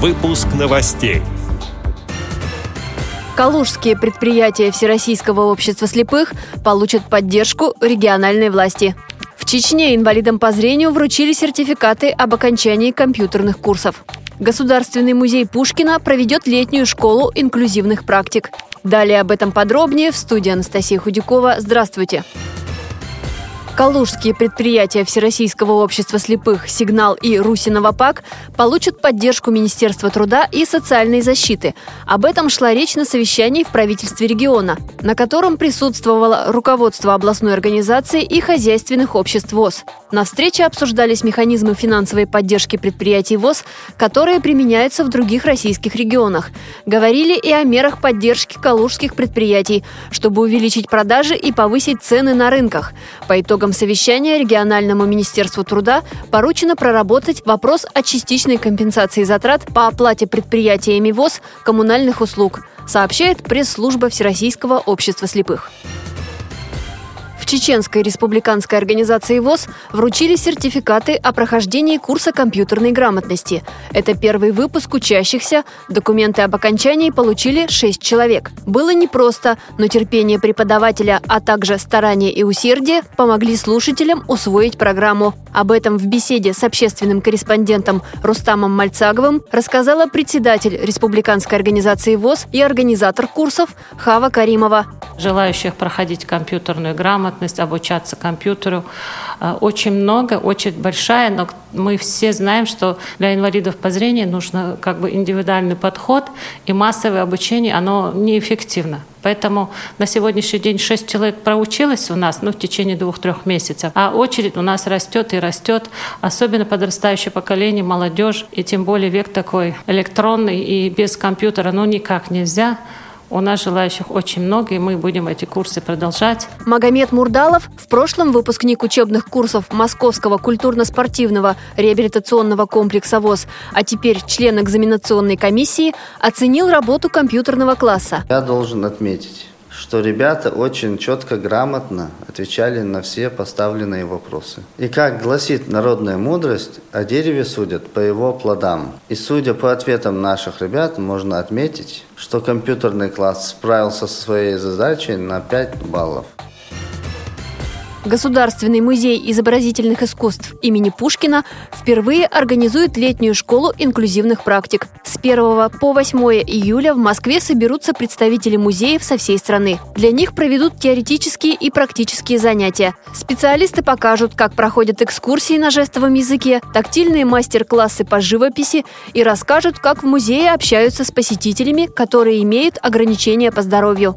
Выпуск новостей. Калужские предприятия Всероссийского общества слепых получат поддержку региональной власти. В Чечне инвалидам по зрению вручили сертификаты об окончании компьютерных курсов. Государственный музей Пушкина проведет летнюю школу инклюзивных практик. Далее об этом подробнее в студии Анастасия Худякова. Здравствуйте! Калужские предприятия Всероссийского общества слепых «Сигнал» и «Русиновопак» получат поддержку Министерства труда и социальной защиты. Об этом шла речь на совещании в правительстве региона, на котором присутствовало руководство областной организации и хозяйственных обществ ВОЗ. На встрече обсуждались механизмы финансовой поддержки предприятий ВОЗ, которые применяются в других российских регионах. Говорили и о мерах поддержки калужских предприятий, чтобы увеличить продажи и повысить цены на рынках. По итогам итогам совещания региональному министерству труда поручено проработать вопрос о частичной компенсации затрат по оплате предприятиями ВОЗ коммунальных услуг, сообщает пресс-служба Всероссийского общества слепых. Чеченской республиканской организации ВОЗ вручили сертификаты о прохождении курса компьютерной грамотности. Это первый выпуск учащихся. Документы об окончании получили шесть человек. Было непросто, но терпение преподавателя, а также старание и усердие помогли слушателям усвоить программу. Об этом в беседе с общественным корреспондентом Рустамом Мальцаговым рассказала председатель республиканской организации ВОЗ и организатор курсов Хава Каримова. Желающих проходить компьютерную грамотность грамотность, обучаться компьютеру. Э, очень много, очень большая, но мы все знаем, что для инвалидов по зрению нужно как бы индивидуальный подход, и массовое обучение, оно неэффективно. Поэтому на сегодняшний день 6 человек проучилось у нас ну, в течение двух-трех месяцев, а очередь у нас растет и растет, особенно подрастающее поколение, молодежь, и тем более век такой электронный, и без компьютера ну никак нельзя. У нас желающих очень много, и мы будем эти курсы продолжать. Магомед Мурдалов, в прошлом выпускник учебных курсов Московского культурно-спортивного реабилитационного комплекса ВОЗ, а теперь член экзаменационной комиссии, оценил работу компьютерного класса. Я должен отметить, что ребята очень четко, грамотно отвечали на все поставленные вопросы. И как гласит народная мудрость, о дереве судят по его плодам. И судя по ответам наших ребят, можно отметить, что компьютерный класс справился со своей задачей на 5 баллов. Государственный музей изобразительных искусств имени Пушкина впервые организует летнюю школу инклюзивных практик. С 1 по 8 июля в Москве соберутся представители музеев со всей страны. Для них проведут теоретические и практические занятия. Специалисты покажут, как проходят экскурсии на жестовом языке, тактильные мастер-классы по живописи и расскажут, как в музее общаются с посетителями, которые имеют ограничения по здоровью.